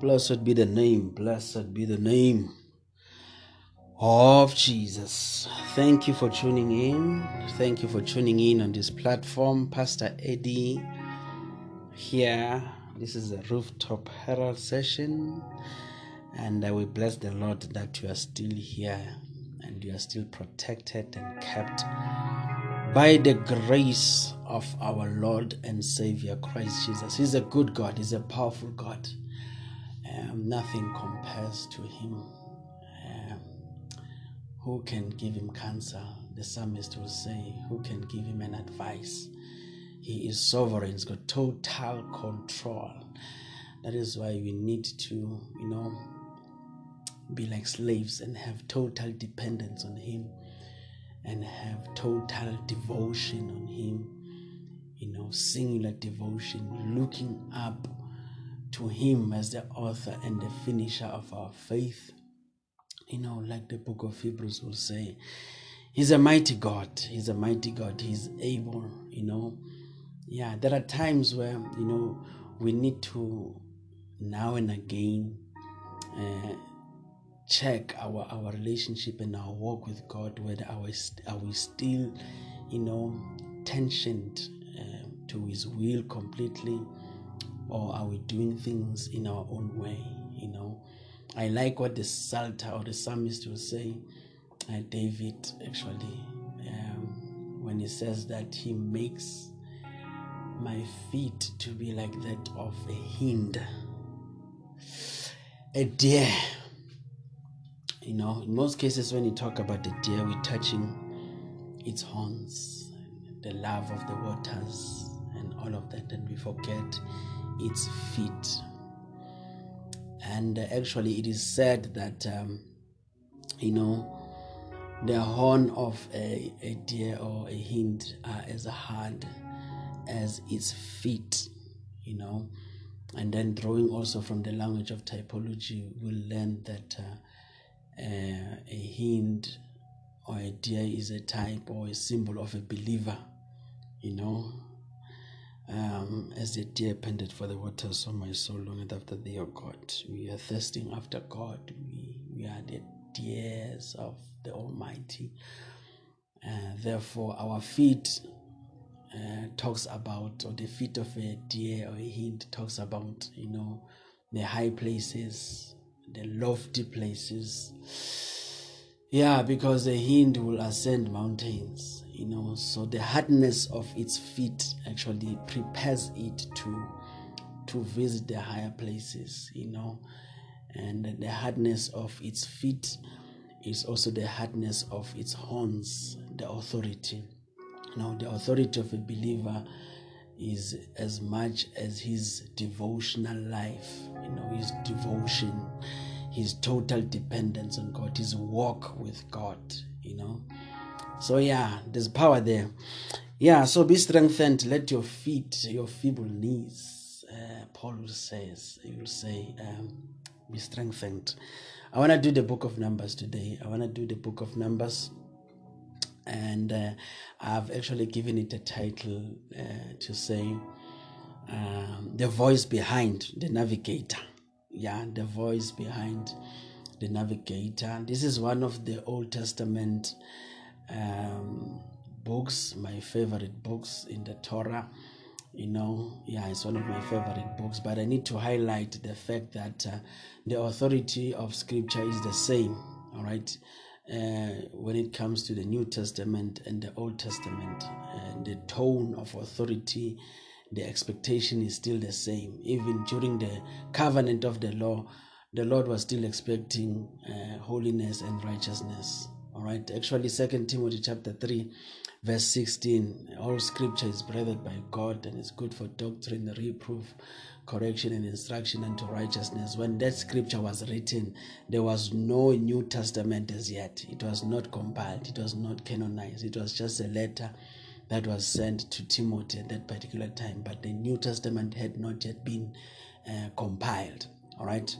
Blessed be the name, blessed be the name of Jesus. Thank you for tuning in. Thank you for tuning in on this platform. Pastor Eddie here. This is a rooftop herald session, and I will bless the Lord that you are still here and you are still protected and kept by the grace of our Lord and Savior Christ Jesus. He's a good God, He's a powerful God. Um, nothing compares to Him. Um, who can give Him cancer? The psalmist will say, Who can give Him an advice? He is sovereign, He's got total control. That is why we need to, you know, be like slaves and have total dependence on Him and have total devotion on Him, you know, singular devotion, looking up to Him as the author and the finisher of our faith. You know, like the book of Hebrews will say, He's a mighty God. He's a mighty God. He's able, you know. Yeah, there are times where, you know, we need to now and again uh, check our our relationship and our walk with God. Whether are we, are we still, you know, tensioned uh, to His will completely, or are we doing things in our own way? You know, I like what the Psalter or the psalmist will say. Uh, David actually, um, when he says that he makes my feet to be like that of a hind, a deer you know, in most cases, when you talk about the deer, we're touching its horns, the love of the waters, and all of that, and we forget its feet. And uh, actually, it is said that, um, you know, the horn of a, a deer or a hind are as hard as its feet, you know. And then, drawing also from the language of typology, we'll learn that. Uh, uh, a hind or a deer is a type or a symbol of a believer, you know. Um, as the deer panted for the water, so my soul longed after thee, O God. We are thirsting after God. We, we are the deers of the Almighty. Uh, therefore, our feet uh, talks about, or the feet of a deer or a hind talks about, you know, the high places, the lofty places. Yeah, because a hind will ascend mountains, you know, so the hardness of its feet actually prepares it to to visit the higher places, you know, and the hardness of its feet is also the hardness of its horns, the authority. Now, the authority of a believer is as much as his devotional life, you know, his devotion, his total dependence on God, his walk with God, you know. So, yeah, there's power there. Yeah, so be strengthened. Let your feet, your feeble knees, uh, Paul says, he will say, um, be strengthened. I want to do the book of Numbers today. I want to do the book of Numbers and uh, I've actually given it a title uh, to say um, the voice behind the navigator. Yeah, the voice behind the navigator. This is one of the Old Testament um, books, my favorite books in the Torah. You know, yeah, it's one of my favorite books, but I need to highlight the fact that uh, the authority of Scripture is the same. All right uh, when it comes to the New Testament and the Old Testament. And the tone of authority, the expectation is still the same. Even during the covenant of the law, the Lord was still expecting uh, holiness and righteousness. All right. Actually, Second Timothy chapter three, verse sixteen. All Scripture is breathed by God and is good for doctrine, reproof, correction and instruction unto righteousness. When that scripture was written, there was no New Testament as yet. It was not compiled, it was not canonized. It was just a letter that was sent to Timothy at that particular time. But the New Testament had not yet been uh, compiled. All right.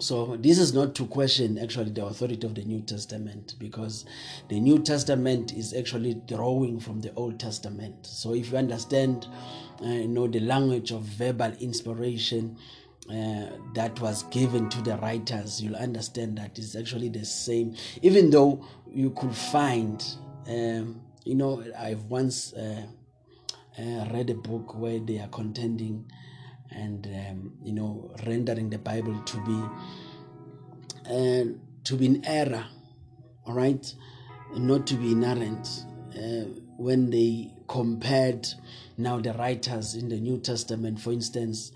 So this is not to question actually the authority of the New Testament because the New Testament is actually drawing from the Old Testament. So if you understand, uh, you know, the language of verbal inspiration, uh, that was given to the writers, you'll understand that it's actually the same. Even though you could find, um, you know, I've once uh, uh, read a book where they are contending and um, you know rendering the Bible to be uh, to be in error, all right, not to be inerrant. Uh, when they compared now the writers in the New Testament, for instance,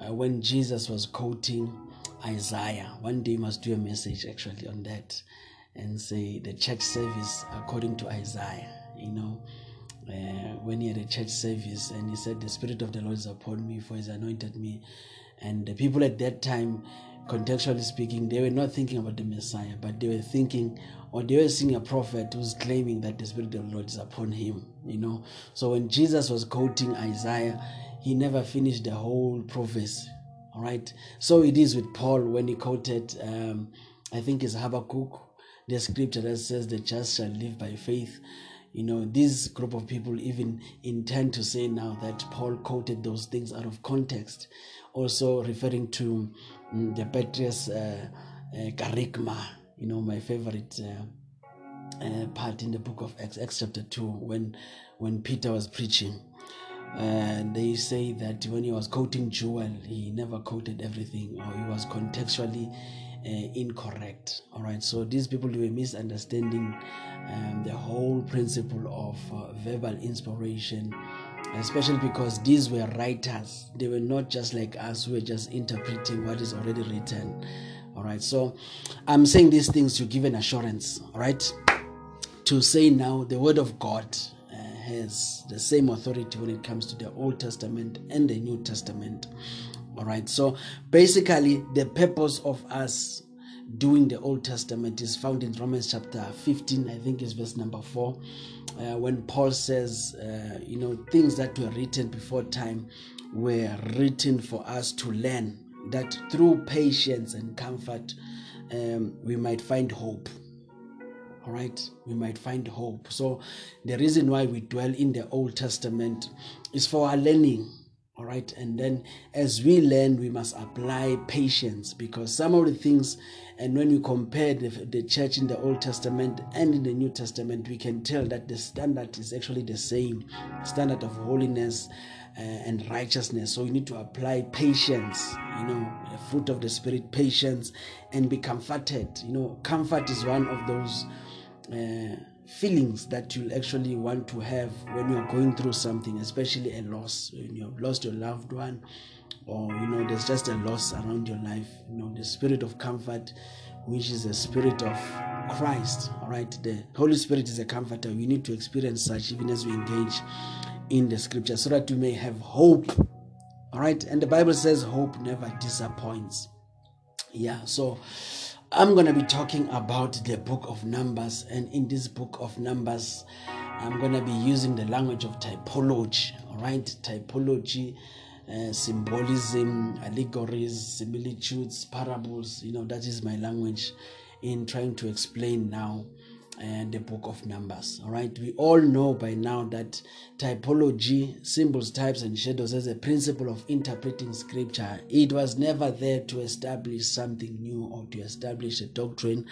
uh, when Jesus was quoting Isaiah, one day must do a message actually on that and say the church service according to Isaiah, you know. Uh, when he had a church service and he said, The Spirit of the Lord is upon me, for he has anointed me. And the people at that time, contextually speaking, they were not thinking about the Messiah, but they were thinking, or they were seeing a prophet who's claiming that the Spirit of the Lord is upon him, you know. So when Jesus was quoting Isaiah, he never finished the whole prophecy. All right. So it is with Paul when he quoted, um, I think it's Habakkuk, the scripture that says, The just shall live by faith. You know, this group of people even intend to say now that Paul quoted those things out of context, also referring to mm, the Petrus uh, uh, you know, my favorite uh, uh, part in the book of Acts, Acts chapter 2, when, when Peter was preaching. And they say that when he was quoting Joel, he never quoted everything, or he was contextually uh, incorrect. All right, so these people were misunderstanding um, the whole principle of uh, verbal inspiration, especially because these were writers. They were not just like us who were just interpreting what is already written. All right, so I'm saying these things to give an assurance. All right, to say now the word of God uh, has the same authority when it comes to the Old Testament and the New Testament. All right. So basically, the purpose of us doing the Old Testament is found in Romans chapter 15, I think is verse number 4, uh, when Paul says, uh, you know, things that were written before time were written for us to learn that through patience and comfort um, we might find hope. All right, we might find hope. So, the reason why we dwell in the Old Testament is for our learning all right. And then as we learn, we must apply patience because some of the things, and when we compare the, the church in the Old Testament and in the New Testament, we can tell that the standard is actually the same standard of holiness uh, and righteousness. So we need to apply patience, you know, the fruit of the Spirit, patience, and be comforted. You know, comfort is one of those. Uh, feelings that you'll actually want to have when you're going through something, especially a loss, when you've lost your loved one, or you know, there's just a loss around your life. You know, the spirit of comfort, which is the spirit of Christ. All right, the Holy Spirit is a comforter. We need to experience such even as we engage in the scripture so that we may have hope. All right, and the Bible says hope never disappoints. Yeah, so I'm going to be talking about the book of Numbers, and in this book of Numbers, I'm going to be using the language of typology, all right? Typology, uh, symbolism, allegories, similitudes, parables, you know, that is my language in trying to explain now and the book of Numbers. All right, we all know by now that typology, symbols, types, and shadows, as a principle of interpreting scripture, it was never there to establish something new or to establish a doctrine,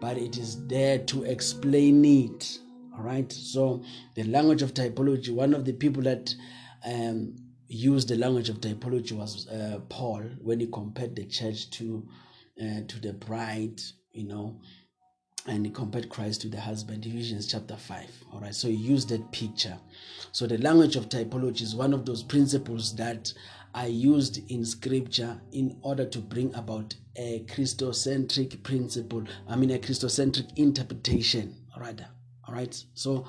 but it is there to explain it. All right, so the language of typology, one of the people that um, used the language of typology was uh, Paul when he compared the church to uh, to the bride, you know and he compared Christ to the husband, Ephesians chapter 5. All right, so he used that picture. So the language of typology is one of those principles that are used in scripture in order to bring about a Christocentric principle, I mean, a Christocentric interpretation, rather. All right, so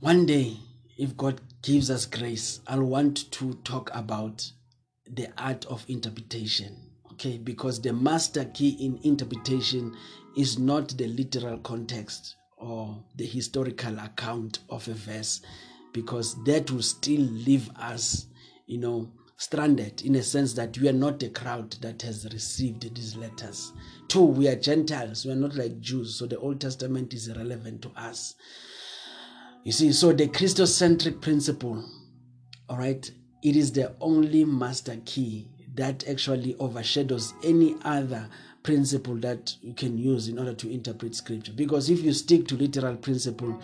one day, if God gives us grace, I'll want to talk about the art of interpretation okay because the master key in interpretation is not the literal context or the historical account of a verse because that will still leave us you know stranded in a sense that we are not a crowd that has received these letters. Two we are gentiles we are not like jews so the old testament is irrelevant to us. You see so the christocentric principle all right it is the only master key that actually overshadows any other principle that you can use in order to interpret scripture. Because if you stick to literal principle,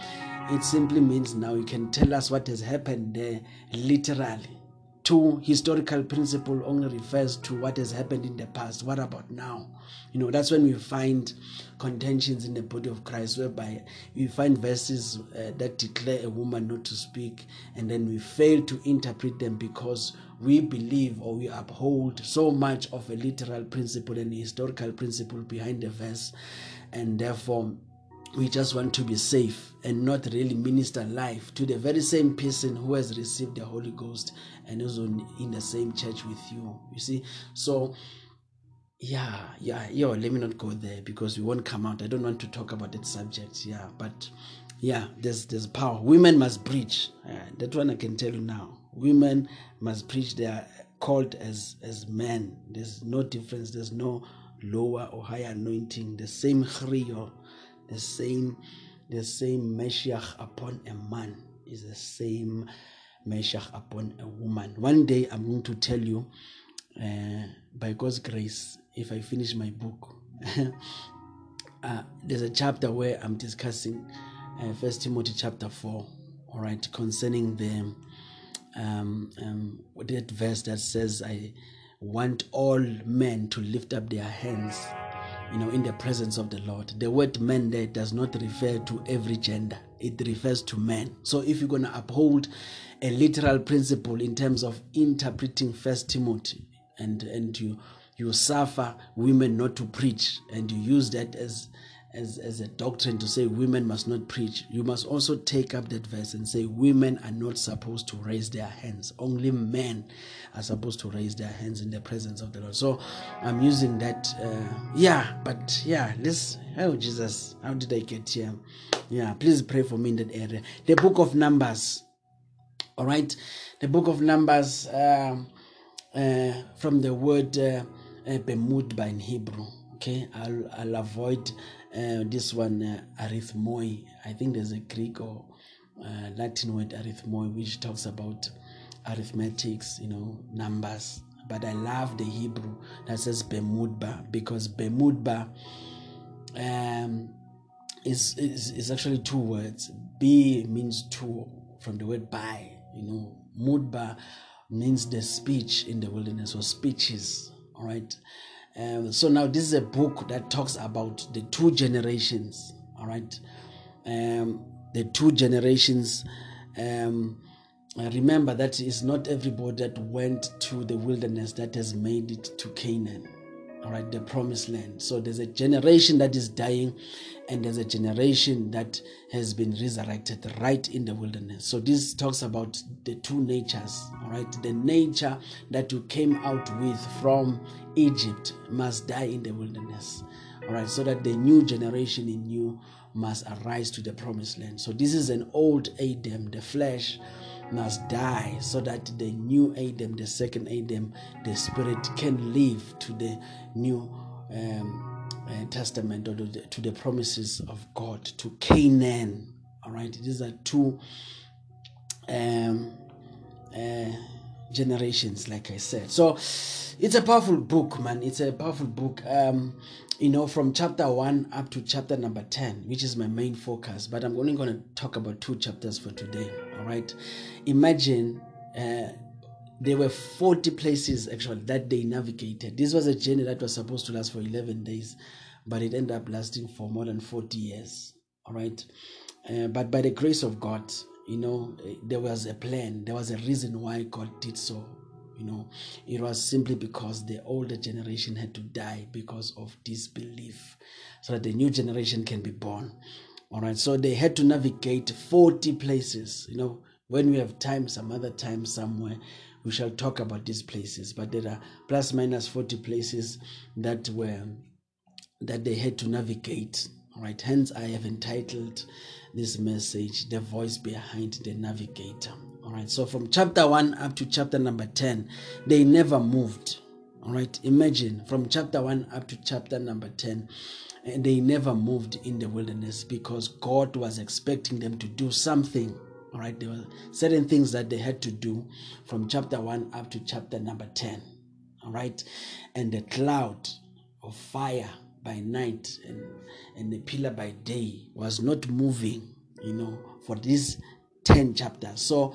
it simply means now you can tell us what has happened there literally. To historical principle only refers to what has happened in the past. What about now? You know, that's when we find contentions in the body of Christ, whereby we find verses uh, that declare a woman not to speak, and then we fail to interpret them because we believe or we uphold so much of a literal principle and a historical principle behind the verse, and therefore we just want to be safe and not really minister life to the very same person who has received the Holy Ghost and is in the same church with you. You see, so yeah, yeah, yo, let me not go there because we won't come out. I don't want to talk about that subject. Yeah, but yeah, there's there's power. Women must preach. Uh, that one I can tell you now. Women must preach. They are called as as men. There's no difference. There's no lower or higher anointing. The same chrio the same the same Mashiach upon a man is the same Mashiach upon a woman. One day I'm going to tell you, uh, by God's grace, if I finish my book, uh, there's a chapter where I'm discussing uh, First Timothy chapter four, all right, concerning the um, um, that verse that says, "I want all men to lift up their hands." You know, in the presence of the Lord. The word men there does not refer to every gender, it refers to men. So if you're going to uphold a literal principle in terms of interpreting First Timothy and, and you, you suffer women not to preach and you use that as as, as a doctrine to say women must not preach, you must also take up that verse and say women are not supposed to raise their hands. Only men are supposed to raise their hands in the presence of the Lord. So I'm using that. Uh, yeah, but yeah, let's. Oh, Jesus, how did I get here? Yeah, please pray for me in that area. The book of Numbers. All right, the book of Numbers uh, uh, from the word uh, uh, Bemudba in Hebrew. Okay, I'll, I'll avoid uh, this one, uh, arithmoi. I think there's a Greek or uh, Latin word arithmoi, which talks about arithmetics, you know, numbers. But I love the Hebrew that says Bemudba because Bemudba um, is, is, is actually two words. B means two from the word by, you know, Mudba means the speech in the wilderness or speeches, all right. Um, so now this is a book that talks about the two generations. All right, um, the two generations. Um, remember that it's not everybody that went to the wilderness that has made it to Canaan all right, the promised land. So there's a generation that is dying, and there's a generation that has been resurrected right in the wilderness. So this talks about the two natures, all right. The nature that you came out with from Egypt must die in the wilderness, all right, so that the new generation in you must arise to the promised land. So this is an old Adam, the flesh must die so that the new Adam, the second Adam, the spirit can live to the new um, uh, testament or to the, to the promises of God, to Canaan. All right, these are two um, uh, generations, like I said. So it's a powerful book, man. It's a powerful book. Um, you know, from chapter one up to chapter number 10, which is my main focus. But I'm only going to talk about two chapters for today. All right. Imagine uh, there were 40 places actually that they navigated. This was a journey that was supposed to last for 11 days, but it ended up lasting for more than 40 years. All right. Uh, but by the grace of God, you know, there was a plan, there was a reason why God did so. You know, it was simply because the older generation had to die because of disbelief, so that the new generation can be born. All right, so they had to navigate 40 places. You know, when we have time, some other time, somewhere, we shall talk about these places. But there are plus minus 40 places that were that they had to navigate. All right, hence I have entitled this message, The Voice Behind the Navigator. All right, so from chapter 1 up to chapter number 10, they never moved. All right, imagine from chapter 1 up to chapter number 10, and they never moved in the wilderness because God was expecting them to do something. All right, there were certain things that they had to do from chapter 1 up to chapter number 10. All right, and the cloud of fire by night and, and the pillar by day was not moving, you know, for these 10 chapters. So,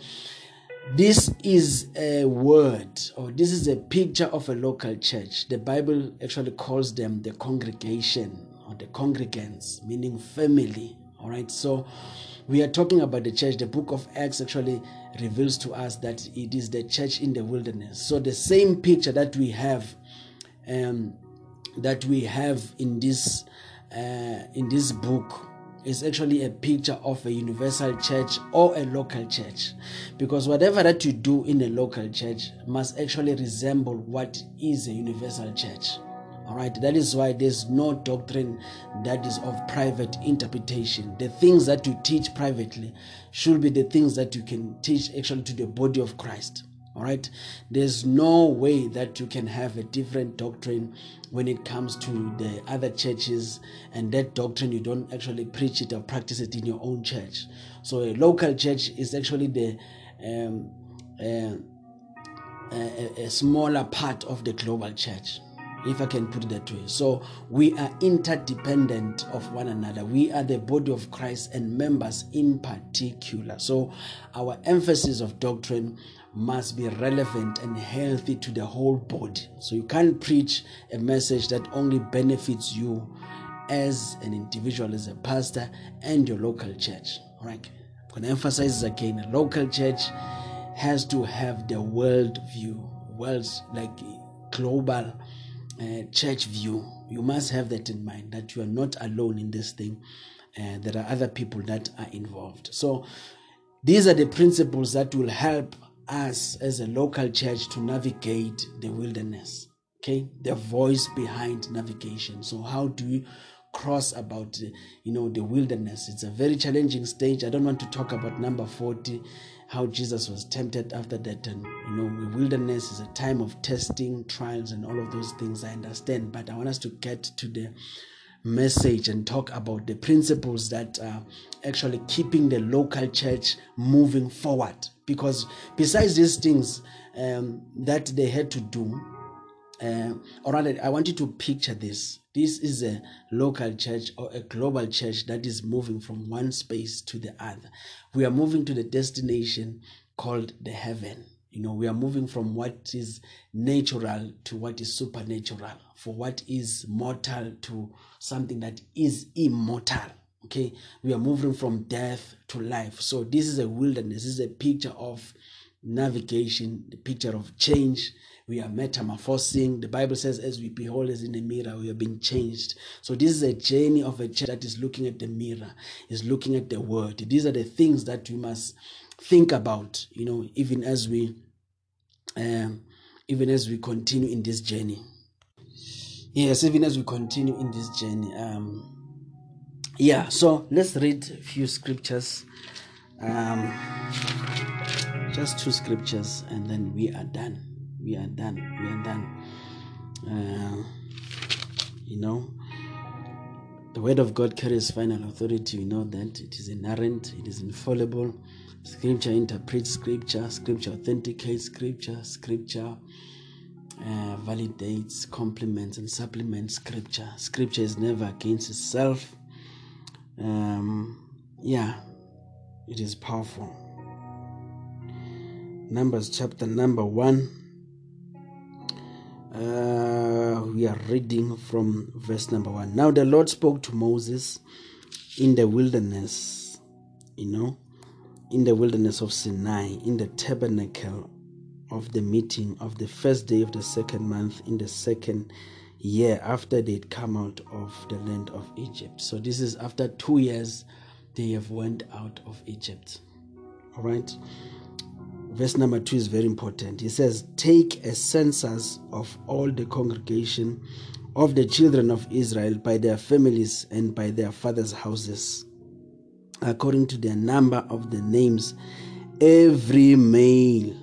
this is a word or this is a picture of a local church. The Bible actually calls them the congregation the congregants, meaning family. All right, so we are talking about the church. The book of Acts actually reveals to us that it is the church in the wilderness. So the same picture that we have, um, that we have in this uh, in this book is actually a picture of a universal church or a local church because whatever that you do in a local church must actually resemble what is a universal church all right that is why there's no doctrine that is of private interpretation. The things that you teach privately should be the things that you can teach actually to the body of christ. All right there's no way that you can have a different doctrine when it comes to the other churches and that doctrine you don't actually preach it or practice it in your own church. So a local church is actually the um, uh, a, a smaller part of the global church if I can put it that way. So we are interdependent of one another. We are the body of Christ and members in particular. So our emphasis of doctrine must be relevant and healthy to the whole body. So you can't preach a message that only benefits you as an individual, as a pastor, and your local church. All right. I'm going to emphasize this again. A local church has to have the world view, world's like global uh, church view. You must have that in mind that you are not alone in this thing. Uh, there are other people that are involved. So these are the principles that will help us as a local church to navigate the wilderness. Okay, the voice behind navigation. So how do you cross about you know the wilderness? It's a very challenging stage. I don't want to talk about number 40 how Jesus was tempted after that. And, you know, the wilderness is a time of testing, trials, and all of those things. I understand. But I want us to get to the message and talk about the principles that are actually keeping the local church moving forward. Because besides these things um, that they had to do, uh, or rather, I want you to picture this. This is a local church or a global church that is moving from one space to the other. We are moving to the destination called the heaven. You know, we are moving from what is natural to what is supernatural, for what is mortal to something that is immortal. Okay, we are moving from death to life. So, this is a wilderness, this is a picture of navigation, the picture of change, we are metamorphosing. The Bible says, as we behold as in a mirror, we are being changed. So this is a journey of a church that is looking at the mirror, is looking at the word. These are the things that we must think about, you know, even as we um, even as we continue in this journey. Yes, even as we continue in this journey. Um, yeah, so let's read a few scriptures. Um, just two scriptures, and then we are done we are done we are done. Uh, you know the word of god carries final authority. You know that it is inerrant it is infallible. Scripture interprets scripture scripture authenticates scripture scripture uh, validates complements and supplements scripture. Scripture is never against itself. Um, yeah it is powerful. Numbers chapter number one uh, we are reading from verse number one. Now the Lord spoke to Moses in the wilderness, you know, in the wilderness of Sinai, in the tabernacle of the meeting of the first day of the second month in the second year after they'd come out of the land of Egypt. So this is after two years they have went out of Egypt. All right verse number 2 is very important. He says, Take a census of all the congregation of the children of Israel by their families and by their fathers' houses, according to their number of the names, every male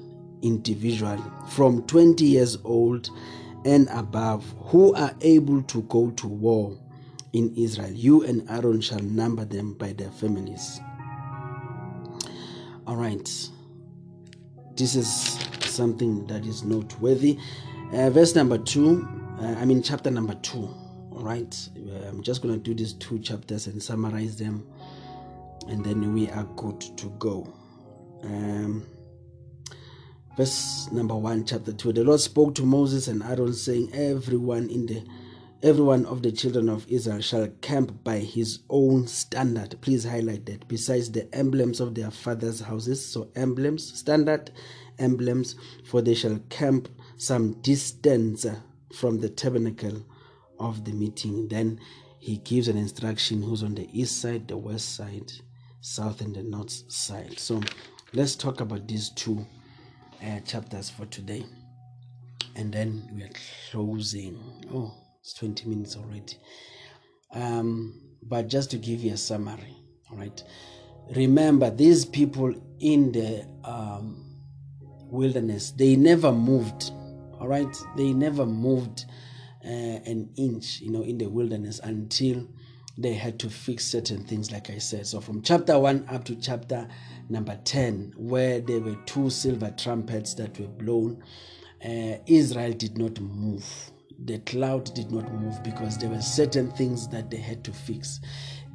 individual from 20 years old and above who are able to go to war in Israel. You and Aaron shall number them by their families. All right this is something that is noteworthy. Uh, verse number two, uh, I mean, chapter number two. All right. I'm just going to do these two chapters and summarize them, and then we are good to go. Um, verse number one, chapter two. The Lord spoke to Moses and Aaron, saying, Everyone in the Every one of the children of Israel shall camp by his own standard. Please highlight that. Besides the emblems of their fathers' houses, so emblems, standard emblems, for they shall camp some distance from the tabernacle of the meeting. Then he gives an instruction who's on the east side, the west side, south, and the north side. So let's talk about these two uh, chapters for today. And then we are closing. Oh, it's 20 minutes already. Um, but just to give you a summary, all right. Remember, these people in the um, wilderness, they never moved, all right. They never moved uh, an inch, you know, in the wilderness until they had to fix certain things, like I said. So from chapter one up to chapter number 10, where there were two silver trumpets that were blown, uh, Israel did not move the cloud did not move because there were certain things that they had to fix.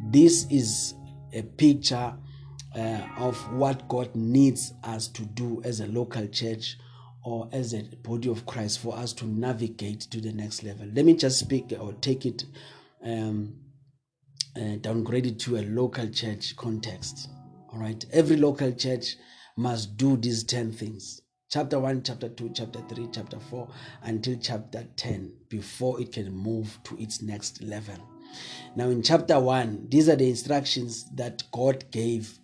This is a picture uh, of what God needs us to do as a local church or as a body of Christ for us to navigate to the next level. Let me just speak or take it, um, uh, downgrade it to a local church context. All right, every local church must do these 10 things chapter 1, chapter 2, chapter 3, chapter 4, until chapter 10 before it can move to its next level. Now, in chapter 1, these are the instructions that God gave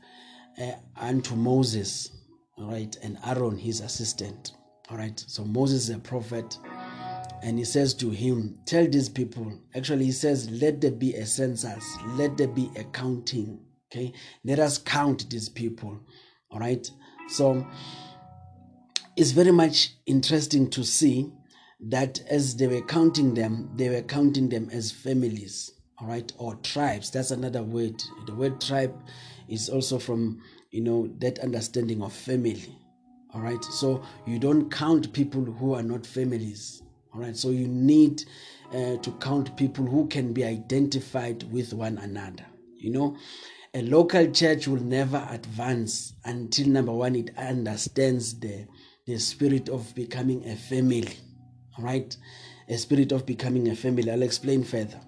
uh, unto Moses, all right, and Aaron, his assistant. All right, so Moses is a prophet, and he says to him, Tell these people, actually, he says, Let there be a census, let there be a counting. Okay, let us count these people. All right, so it's very much interesting to see that as they were counting them, they were counting them as families, all right, or tribes. That's another word. The word tribe is also from, you know, that understanding of family, all right. So you don't count people who are not families, all right. So you need uh, to count people who can be identified with one another, you know. A local church will never advance until number one, it understands the the spirit of becoming a family. Right? A spirit of becoming a family. I'll explain further.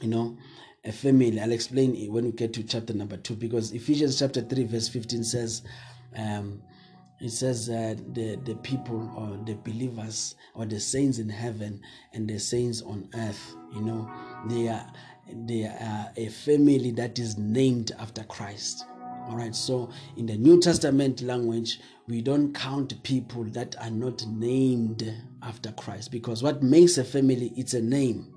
You know, a family. I'll explain when we get to chapter number two because Ephesians chapter 3, verse 15 says, um, it says uh, the the people or the believers or the saints in heaven and the saints on earth you know they are they are a family that is named after christ all right, so in the New Testament language, we don't count people that are not named after Christ because what makes a family, it's a name.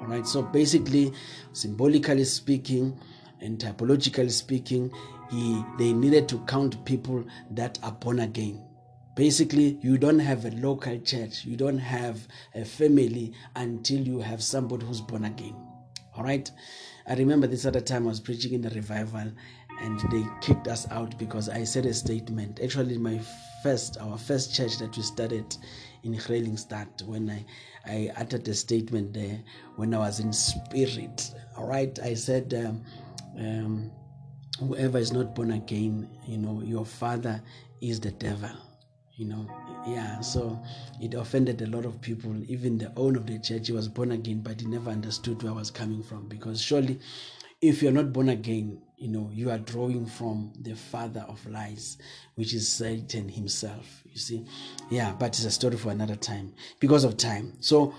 All right, so basically, symbolically speaking and typologically speaking, he, they needed to count people that are born again. Basically, you don't have a local church, you don't have a family until you have somebody who's born again. All right. I remember this other time I was preaching in the revival and they kicked us out because I said a statement. Actually, my first, our first church that we started in Greylingstad, when I, I uttered a statement there when I was in spirit. All right, I said, um, um, whoever is not born again, you know, your father is the devil. You know, yeah. So it offended a lot of people. Even the owner of the church, he was born again, but he never understood where I was coming from because surely if you're not born again, you know, you are drawing from the father of lies, which is Satan himself. You see, yeah, but it's a story for another time because of time. So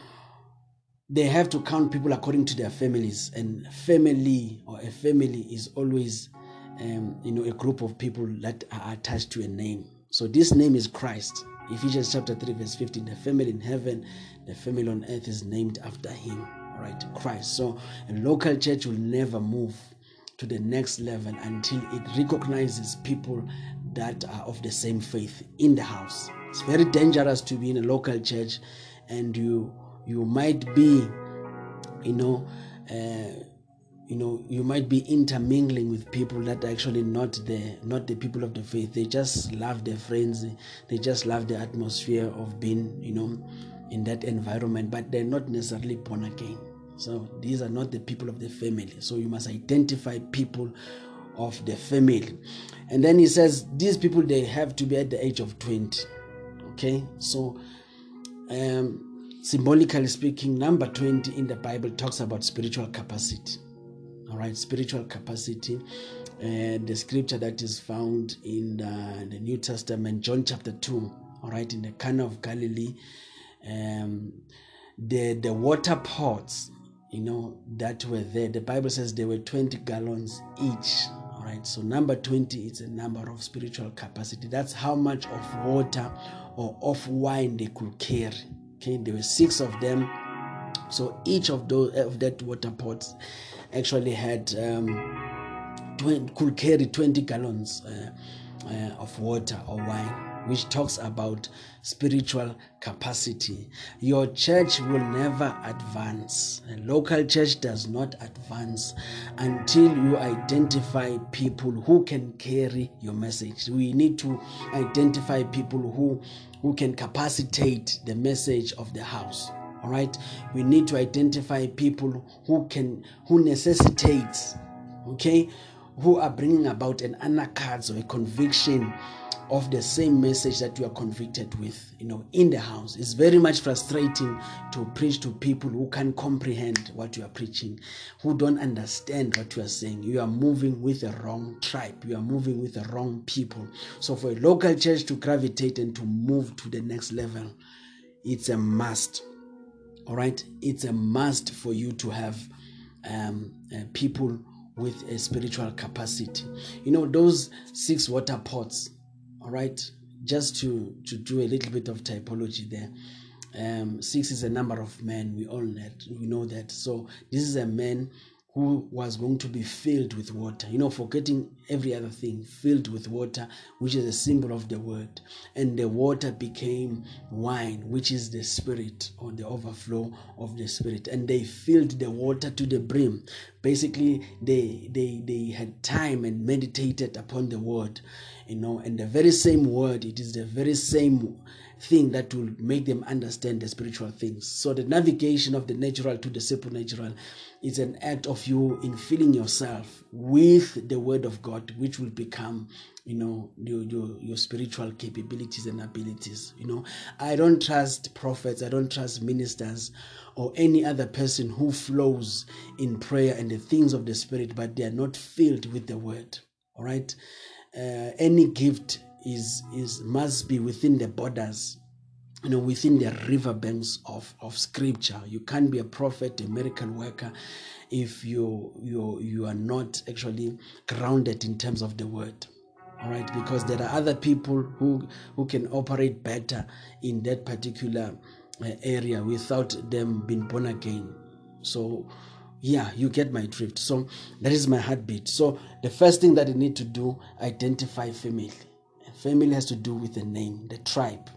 they have to count people according to their families, and family or a family is always, um, you know, a group of people that are attached to a name. So this name is Christ. Ephesians chapter 3, verse 15. The family in heaven, the family on earth is named after him right? Christ. So a local church will never move to the next level until it recognizes people that are of the same faith in the house. It's very dangerous to be in a local church and you you might be, you know, uh, you know you might be intermingling with people that are actually not the not the people of the faith they just love their friends they just love the atmosphere of being you know in that environment but they're not necessarily born again so these are not the people of the family. So you must identify people of the family. And then he says these people they have to be at the age of 20 okay? So um symbolically speaking number 20 in the bible talks about spiritual capacity. All right? Spiritual capacity. And the scripture that is found in uh, the new testament john chapter 2 all right? In the cana of galilee. Um, the the water pots you know that were there. The bible says there were 20 gallons each all right? So number 20 is a number of spiritual capacity. That's how much of water or of wine they could carry. Okay there were six of them. So each of those of that water pots actually had um, 20, could carry 20 gallons uh, uh, of water or wine which talks about spiritual capacity. Your church will never advance. A local church does not advance until you identify people who can carry your message. We need to identify people who, who can capacitate the message of the house all right we need to identify people who can who necessitates okay who are bringing about an anacards or a conviction of the same message that you are convicted with you know in the house. It's very much frustrating to preach to people who can't comprehend what you are preaching who don't understand what you are saying. You are moving with the wrong tribe. You are moving with the wrong people. So for a local church to gravitate and to move to the next level it's a must. All right? It's a must for you to have um, uh, people with a spiritual capacity. You know those six water pots all right just to to do a little bit of typology there um, six is a number of men we all know we know that so this is a man who was going to be filled with water, you know, forgetting every other thing, filled with water, which is a symbol of the word. And the water became wine, which is the spirit or the overflow of the spirit. And they filled the water to the brim. Basically, they they they had time and meditated upon the word, you know, and the very same word, it is the very same thing that will make them understand the spiritual things. So the navigation of the natural to the supernatural is an act of you in filling yourself with the word of God, which will become, you know, your, your, your spiritual capabilities and abilities. You know, I don't trust prophets, I don't trust ministers or any other person who flows in prayer and the things of the spirit, but they are not filled with the word. All right. Uh, any gift is is must be within the borders you know within the riverbanks of of scripture. You can't be a prophet a miracle worker if you you you are not actually grounded in terms of the word all right because there are other people who who can operate better in that particular uh, area without them being born again. So yeah you get my drift so that is my heartbeat so the first thing that you need to do identify family Family has to do with the name, the tribe.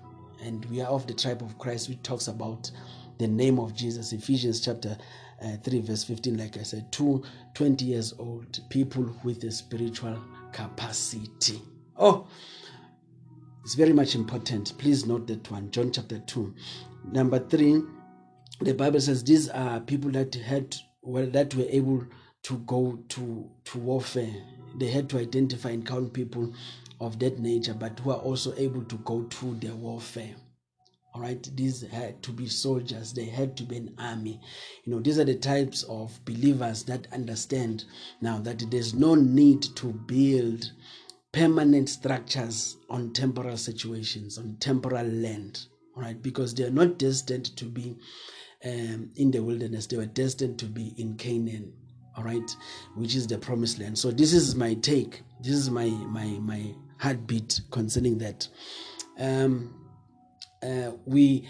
And we are of the tribe of Christ, which talks about the name of Jesus. Ephesians chapter uh, 3, verse 15, like I said, two 20 years old people with a spiritual capacity. Oh, it's very much important. Please note that one. John chapter 2. Number three, the Bible says these are people that had well, that were able to go to to warfare. They had to identify and count people of that nature, but who are also able to go through the warfare. All right, these had to be soldiers, they had to be an army. You know, these are the types of believers that understand now that there's no need to build permanent structures on temporal situations, on temporal land, all right, because they are not destined to be um, in the wilderness, they were destined to be in Canaan all right which is the promised land so this is my take this is my my my heartbeat concerning that. Um, uh, we,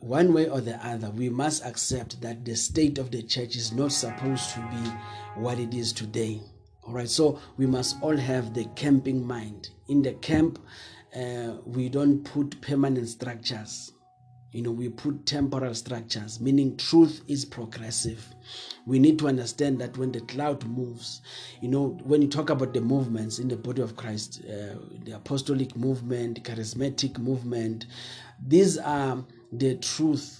one way or the other, we must accept that the state of the church is not supposed to be what it is today. All right, so we must all have the camping mind. In the camp, uh, we don't put permanent structures. You know, we put temporal structures, meaning truth is progressive. We need to understand that when the cloud moves, you know, when you talk about the movements in the body of Christ, uh, the apostolic movement, charismatic movement, these are the truth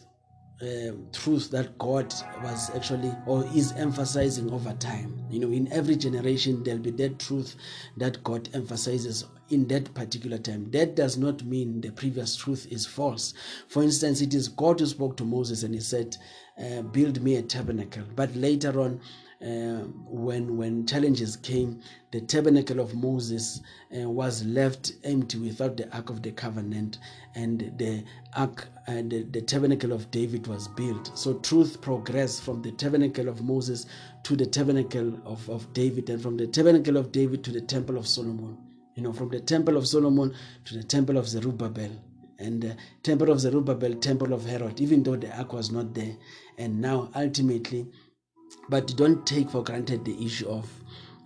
uh, truth that God was actually or is emphasizing over time. You know, in every generation, there'll be that truth that God emphasizes in that particular time. That does not mean the previous truth is false. For instance, it is God who spoke to Moses and he said, uh, Build me a tabernacle. But later on, uh, when when challenges came, the tabernacle of Moses uh, was left empty without the ark of the covenant, and the ark and the, the tabernacle of David was built. So truth progressed from the tabernacle of Moses to the tabernacle of, of David, and from the tabernacle of David to the temple of Solomon. You know, from the temple of Solomon to the temple of Zerubbabel and the temple of Zerubbabel, temple of Herod, even though the ark was not there. And now ultimately but don't take for granted the issue of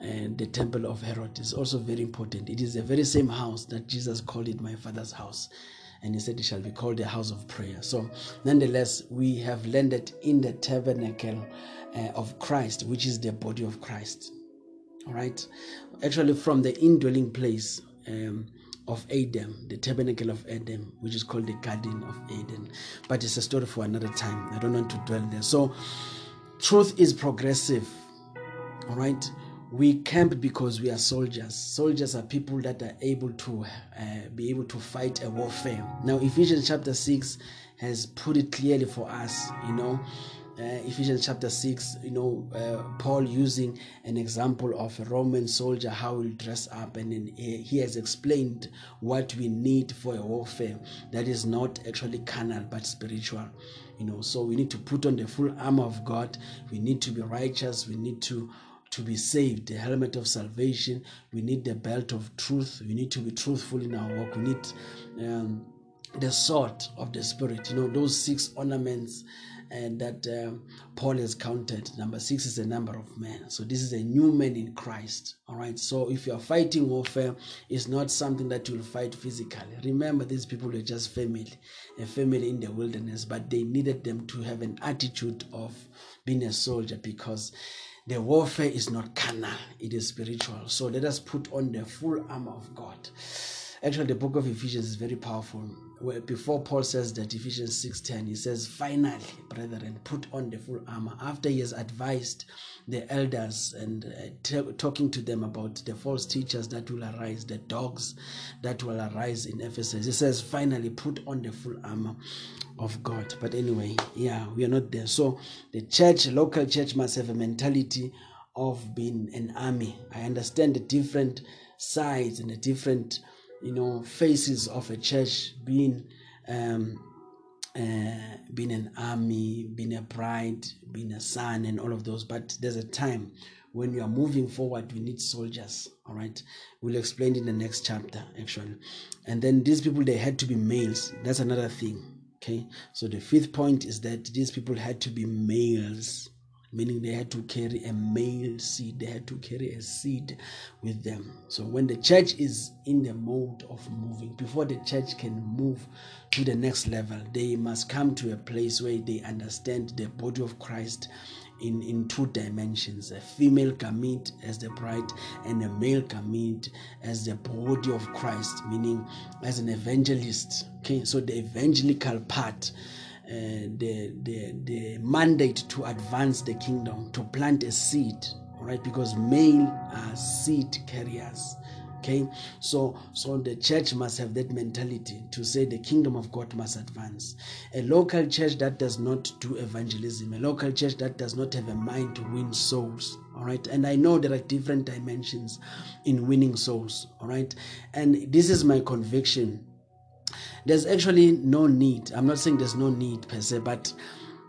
uh, the temple of Herod. It's also very important. It is the very same house that Jesus called it my father's house. And he said it shall be called the house of prayer. So, nonetheless, we have landed in the tabernacle uh, of Christ, which is the body of Christ. All right. Actually, from the indwelling place um, of Adam, the tabernacle of Adam, which is called the Garden of Eden. But it's a story for another time. I don't want to dwell there. So, Truth is progressive. All right. We camp because we are soldiers. Soldiers are people that are able to uh, be able to fight a warfare. Now, Ephesians chapter 6 has put it clearly for us, you know. Uh, Ephesians chapter 6, you know, uh, Paul using an example of a Roman soldier, how he'll dress up, and then he has explained what we need for a warfare that is not actually carnal but spiritual you know so we need to put on the full armor of god. We need to be righteous. We need to to be saved. The helmet of salvation. We need the belt of truth. We need to be truthful in our work. We need um, the sword of the spirit. You know those six ornaments and that um, Paul has counted. Number six is the number of men. So this is a new man in Christ. All right. So if you are fighting warfare, it's not something that you'll fight physically. Remember, these people were just family, a family in the wilderness, but they needed them to have an attitude of being a soldier because the warfare is not carnal, it is spiritual. So let us put on the full armor of God. Actually, the book of Ephesians is very powerful where before Paul says that Ephesians 6:10, he says, "Finally, brethren, put on the full armor." After he has advised the elders and uh, t- talking to them about the false teachers that will arise, the dogs that will arise in Ephesus, he says, "Finally, put on the full armor of God." But anyway, yeah, we are not there. So the church, local church, must have a mentality of being an army. I understand the different sides and the different you know, faces of a church being um, uh, being an army, being a bride, being a son, and all of those. But there's a time when we are moving forward, we need soldiers. All right, we'll explain in the next chapter, actually. And then these people, they had to be males. That's another thing. Okay, so the fifth point is that these people had to be males meaning they had to carry a male seed, they had to carry a seed with them. So when the church is in the mode of moving, before the church can move to the next level, they must come to a place where they understand the body of Christ in, in two dimensions a female gamete as the bride and a male gamete as the body of Christ, meaning as an evangelist. Okay, so the evangelical part Uh, the, the, the mandate to advance the kingdom, to plant a seed, right? Because male are seed carriers. Okay, so so the church must have that mentality to say the kingdom of God must advance. A local church that does not do evangelism, a local church that does not have a mind to win souls, all right. And I know there are different dimensions in winning souls, all right. And this is my conviction there's actually no need. I'm not saying there's no need per se, but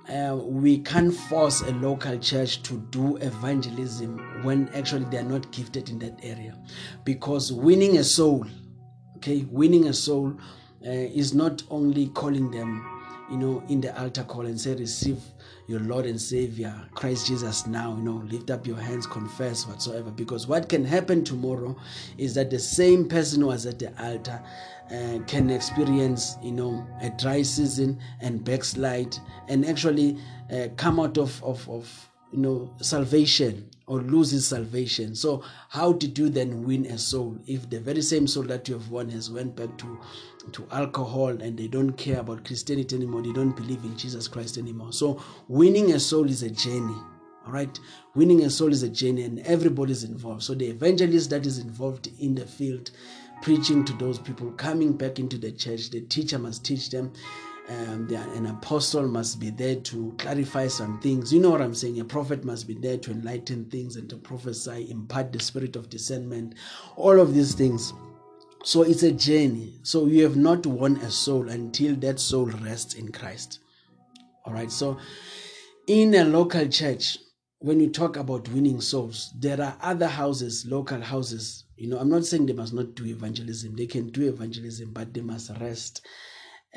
uh, we can't force a local church to do evangelism when actually they are not gifted in that area. Because winning a soul, okay, winning a soul uh, is not only calling them you know, in the altar call and say, Receive your Lord and Savior, Christ Jesus, now, you know, lift up your hands, confess whatsoever. Because what can happen tomorrow is that the same person who was at the altar uh, can experience, you know, a dry season and backslide and actually uh, come out of, of, of, you know, salvation or lose his salvation. So how did you then win a soul if the very same soul that you have won has went back to to alcohol and they don't care about Christianity anymore, they don't believe in Jesus Christ anymore. So winning a soul is a journey. All right, winning a soul is a journey, and everybody's involved. So the evangelist that is involved in the field, preaching to those people, coming back into the church, the teacher must teach them um, an apostle must be there to clarify some things. You know what I'm saying? A prophet must be there to enlighten things and to prophesy, impart the spirit of discernment, all of these things. So it's a journey. So you have not won a soul until that soul rests in Christ. All right. So in a local church, when you talk about winning souls, there are other houses, local houses. You know, I'm not saying they must not do evangelism. They can do evangelism, but they must rest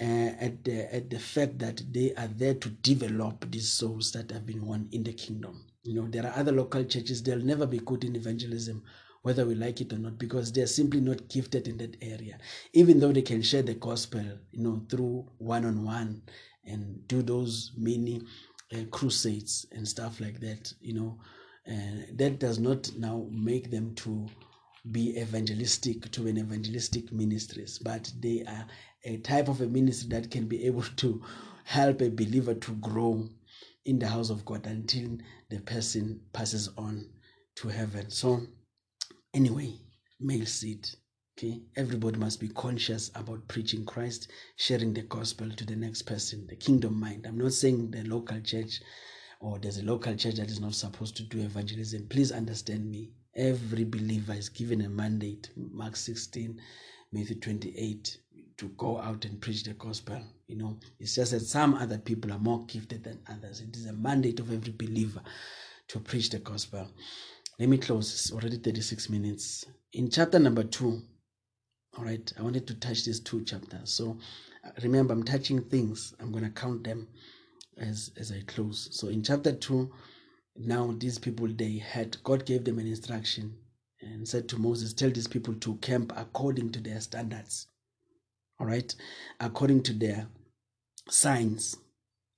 uh, at the at the fact that they are there to develop these souls that have been won in the kingdom. You know, there are other local churches; they'll never be good in evangelism, whether we like it or not, because they're simply not gifted in that area. Even though they can share the gospel, you know, through one-on-one and do those mini uh, crusades and stuff like that, you know, uh, that does not now make them to be evangelistic to an evangelistic ministries, but they are a type of a ministry that can be able to help a believer to grow in the house of God until the person passes on to heaven. So, anyway, male seed. Okay, everybody must be conscious about preaching Christ, sharing the gospel to the next person, the kingdom mind. I'm not saying the local church or there's a local church that is not supposed to do evangelism. Please understand me. Every believer is given a mandate. Mark 16, Matthew 28 to go out and preach the gospel. You know, it's just that some other people are more gifted than others. It is a mandate of every believer to preach the gospel. Let me close. It's already 36 minutes. In chapter number two, all right, I wanted to touch these two chapters. So uh, remember, I'm touching things. I'm going to count them as, as I close. So in chapter two, now these people, they had, God gave them an instruction and said to Moses, Tell these people to camp according to their standards all right, according to their signs,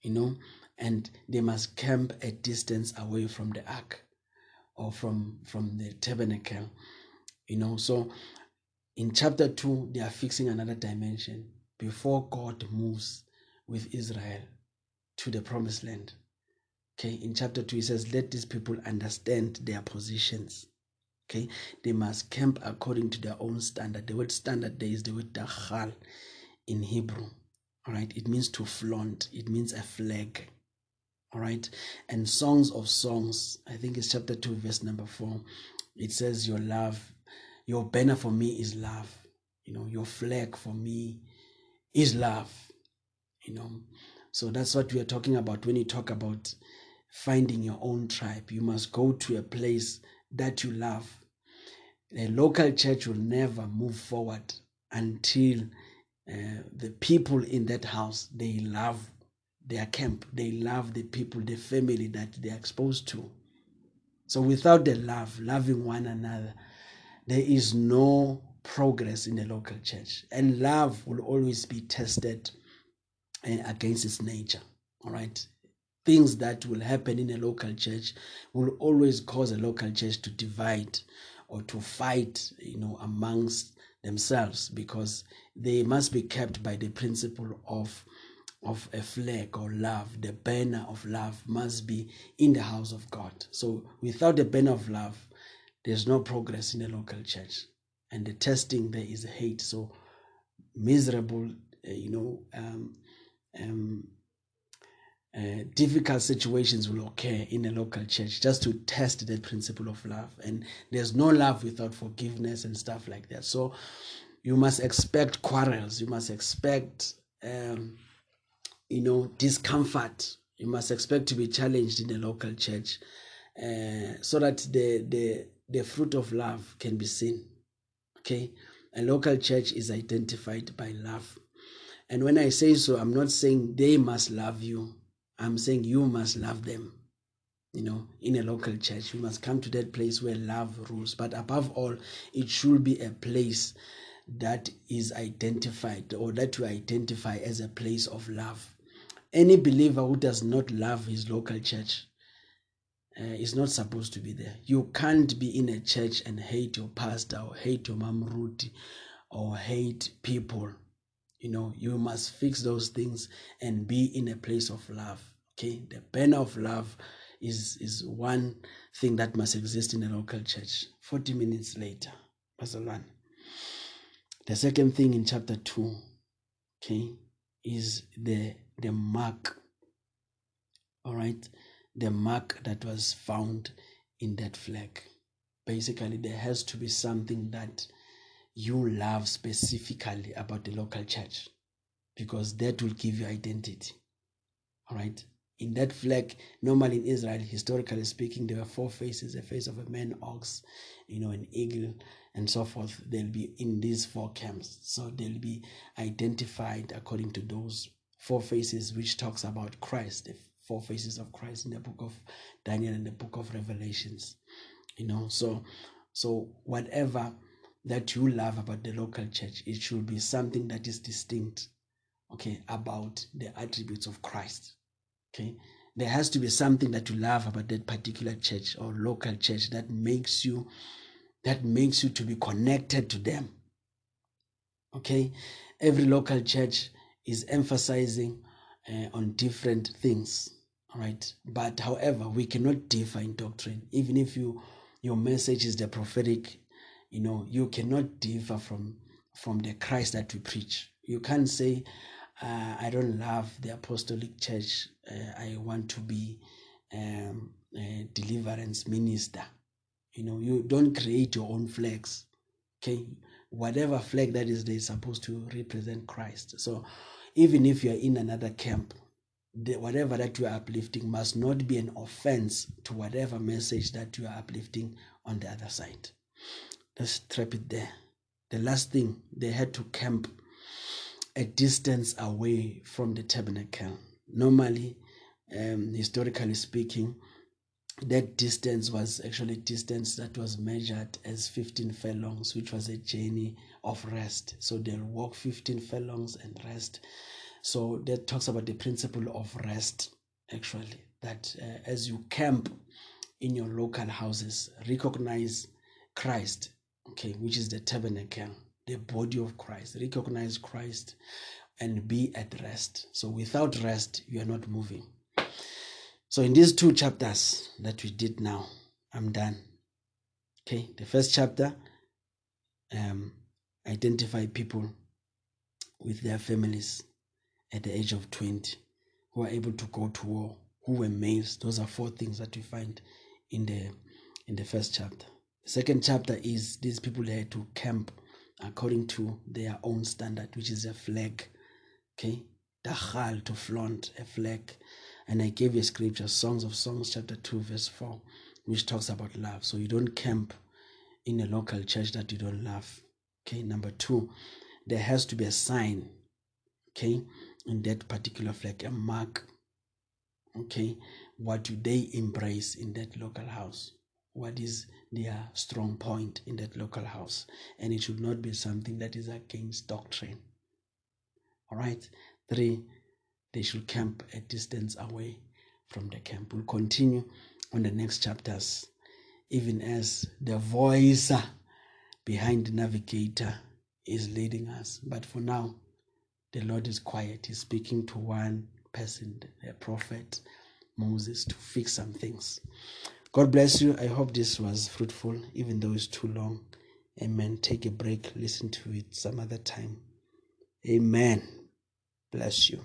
you know, and they must camp a distance away from the ark or from from the tabernacle, you know. So in chapter 2, they are fixing another dimension before God moves with Israel to the promised land. Okay, in chapter 2, he says, Let these people understand their positions. Okay, they must camp according to their own standard. The word standard there is the word dachal in Hebrew. All right, it means to flaunt, it means a flag. All right, and songs of songs, I think it's chapter 2, verse number 4. It says, Your love, your banner for me is love. You know, your flag for me is love. You know, so that's what we are talking about when you talk about finding your own tribe. You must go to a place that you love. A local church will never move forward until uh, the people in that house they love their camp. They love the people the family that they're exposed to. So without the love loving one another there is no progress in the local church. And love will always be tested uh, against its nature. All right? Things that will happen in a local church will always cause a local church to divide or to fight, you know, amongst themselves because they must be kept by the principle of of a flag or love the banner of love must be in the house of god so without the banner of love there's no progress in the local church and the testing there is hate so miserable uh, you know um, um, uh, difficult situations will occur in a local church just to test the principle of love. And there's no love without forgiveness and stuff like that. So you must expect quarrels. You must expect, um, you know, discomfort. You must expect to be challenged in a local church uh, so that the, the, the fruit of love can be seen. Okay? A local church is identified by love And when I say so, I'm not saying they must love you. I'm saying you must love them. You know, in a local church, you must come to that place where love rules. But above all, it should be a place that is identified or that you identify as a place of love. Any believer who does not love his local church uh, is not supposed to be there. You can't be in a church and hate your pastor or hate your mom Ruti or hate people. You know, you must fix those things and be in a place of love. Okay, the banner of love is is one thing that must exist in a local church. Forty minutes later, Pastor One. The second thing in chapter two, okay, is the the mark. All right, the mark that was found in that flag. Basically, there has to be something that you love specifically about the local church because that will give you identity. All right. In that flag, normally in Israel, historically speaking, there were four faces a face of a man, ox, you know, an eagle, and so forth. They'll be in these four camps. So they'll be identified according to those four faces, which talks about Christ, the four faces of Christ in the book of Daniel and the book of Revelations. You know, so so whatever that you love about the local church, it should be something that is distinct, okay, about the attributes of Christ. Okay. There has to be something that you love about that particular church or local church that makes you that makes you to be connected to them. Okay. Every local church is emphasizing uh, on different things all right but however we cannot differ in doctrine even if you your message is the prophetic you know you cannot differ from from the christ that we preach you can't say uh, i don't love the apostolic church uh, i want to be um, a deliverance minister you know you don't create your own flags okay whatever flag that is there is supposed to represent christ so even if you're in another camp the, whatever that you are uplifting must not be an offense to whatever message that you are uplifting on the other side. Let's trap it there. The last thing, they had to camp a distance away from the tabernacle. Normally, um, historically speaking, that distance was actually distance that was measured as 15 furlongs, which was a journey of rest. So they'll walk 15 furlongs and rest. So that talks about the principle of rest, actually, that uh, as you camp in your local houses, recognize Christ, okay, which is the tabernacle, the body of Christ. Recognize Christ and be at rest. So without rest, you are not moving. So in these two chapters that we did now, I'm done. Okay, the first chapter, um, identify people with their families at the age of 20 who are able to go to war, who were males. Those are four things that we find in the in the first chapter. The second chapter is these people had to camp according to their own standard, which is a flag. Okay, dachal to flaunt a flag. And I gave you a scripture, Songs of Songs, chapter 2, verse 4, which talks about love. So you don't camp in a local church that you don't love. Okay, number two, there has to be a sign. Okay, in that particular flag, a mark. Okay, what do they embrace in that local house? What is their strong point in that local house? And it should not be something that is against doctrine. All right, three, they should camp a distance away from the camp. We'll continue on the next chapters, even as the voice behind the navigator is leading us. But for now, the Lord is quiet. He's speaking to one person, a prophet, Moses, to fix some things. God bless you. I hope this was fruitful, even though it's too long. Amen. Take a break, listen to it some other time. Amen. Bless you.